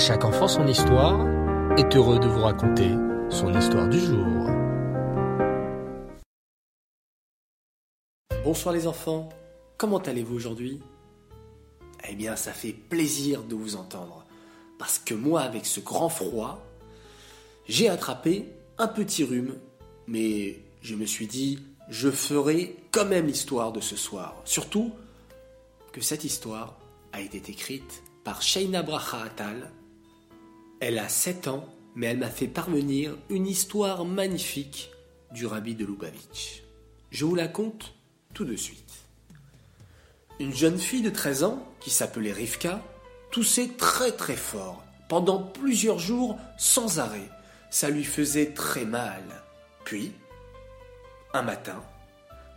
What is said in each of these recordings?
chaque enfant son histoire est heureux de vous raconter son histoire du jour. Bonsoir les enfants, comment allez-vous aujourd'hui? Eh bien ça fait plaisir de vous entendre, parce que moi avec ce grand froid, j'ai attrapé un petit rhume, mais je me suis dit, je ferai quand même l'histoire de ce soir, surtout que cette histoire a été écrite par Shaina Bracha Atal. Elle a 7 ans, mais elle m'a fait parvenir une histoire magnifique du rabbi de Lubavitch. Je vous la conte tout de suite. Une jeune fille de 13 ans, qui s'appelait Rivka, toussait très très fort, pendant plusieurs jours sans arrêt. Ça lui faisait très mal. Puis, un matin,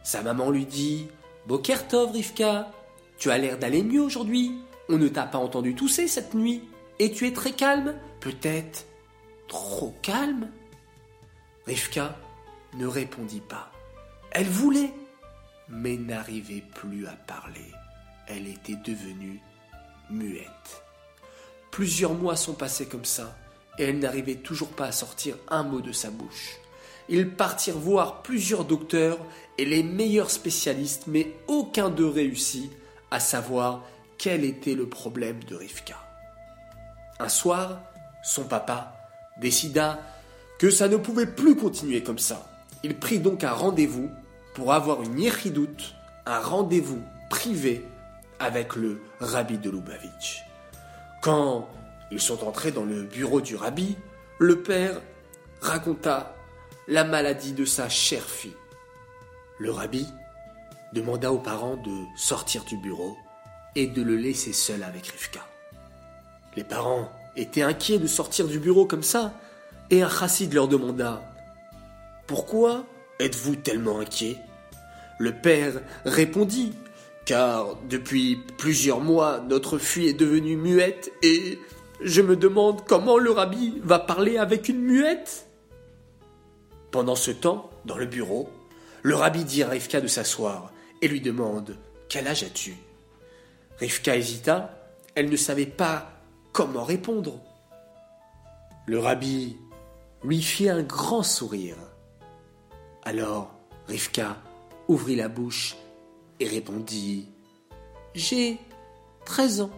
sa maman lui dit Bokertov, Rivka, tu as l'air d'aller mieux aujourd'hui. On ne t'a pas entendu tousser cette nuit. Et tu es très calme Peut-être trop calme Rivka ne répondit pas. Elle voulait, mais n'arrivait plus à parler. Elle était devenue muette. Plusieurs mois sont passés comme ça, et elle n'arrivait toujours pas à sortir un mot de sa bouche. Ils partirent voir plusieurs docteurs et les meilleurs spécialistes, mais aucun d'eux réussit à savoir quel était le problème de Rivka. Un soir, son papa décida que ça ne pouvait plus continuer comme ça. Il prit donc un rendez-vous pour avoir une yéchidoute, un rendez-vous privé avec le rabbi de Lubavitch. Quand ils sont entrés dans le bureau du rabbi, le père raconta la maladie de sa chère fille. Le rabbi demanda aux parents de sortir du bureau et de le laisser seul avec Rivka. Les parents étaient inquiets de sortir du bureau comme ça, et un chassid leur demanda Pourquoi êtes-vous tellement inquiet Le père répondit Car depuis plusieurs mois, notre fille est devenue muette et je me demande comment le rabbi va parler avec une muette. Pendant ce temps, dans le bureau, le rabbi dit à Rivka de s'asseoir et lui demande Quel âge as-tu? Rivka hésita, elle ne savait pas comment répondre? Le rabbi lui fit un grand sourire. Alors Rivka ouvrit la bouche et répondit J'ai treize ans.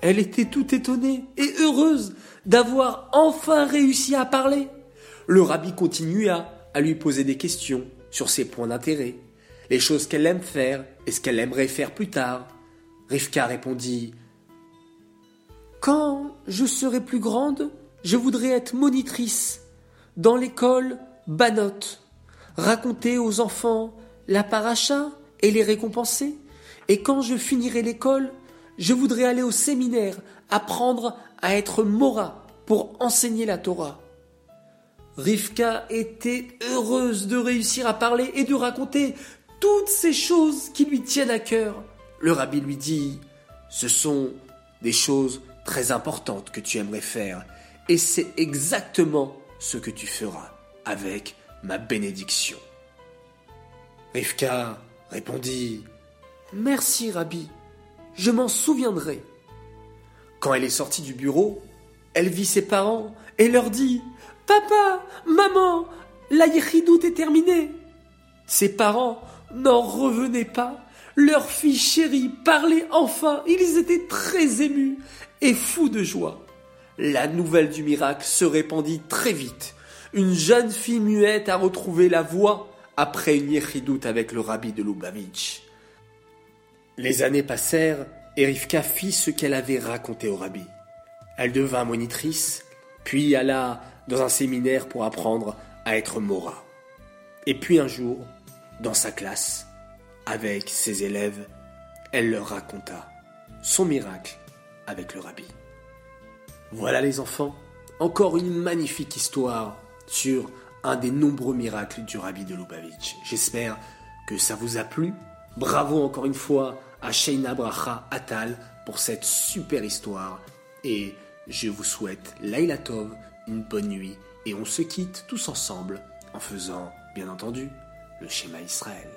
Elle était tout étonnée et heureuse d'avoir enfin réussi à parler. Le rabbi continua à lui poser des questions sur ses points d'intérêt les choses qu'elle aime faire et ce qu'elle aimerait faire plus tard. Rivka répondit Quand je serai plus grande, je voudrais être monitrice dans l'école Banot, raconter aux enfants la paracha et les récompenser. Et quand je finirai l'école, je voudrais aller au séminaire, apprendre à être Mora pour enseigner la Torah. Rivka était heureuse de réussir à parler et de raconter toutes ces choses qui lui tiennent à cœur. Le rabbi lui dit, ce sont des choses très importantes que tu aimerais faire, et c'est exactement ce que tu feras avec ma bénédiction. Rivka répondit, Merci Rabbi, je m'en souviendrai. Quand elle est sortie du bureau, elle vit ses parents et leur dit Papa, maman, la est terminée. Ses parents n'en revenaient pas. Leur fille chérie parlait enfin. Ils étaient très émus et fous de joie. La nouvelle du miracle se répandit très vite. Une jeune fille muette a retrouvé la voix après une yéchidoute avec le rabbi de Lubavitch. Les années passèrent et Rivka fit ce qu'elle avait raconté au rabbi. Elle devint monitrice, puis alla dans un séminaire pour apprendre à être Mora. Et puis un jour, dans sa classe, avec ses élèves, elle leur raconta son miracle avec le rabbi. Voilà les enfants, encore une magnifique histoire sur un des nombreux miracles du rabbi de Lubavitch. J'espère que ça vous a plu. Bravo encore une fois à Sheina Bracha Atal pour cette super histoire. Et je vous souhaite Laila Tov, une bonne nuit. Et on se quitte tous ensemble en faisant, bien entendu, le schéma Israël.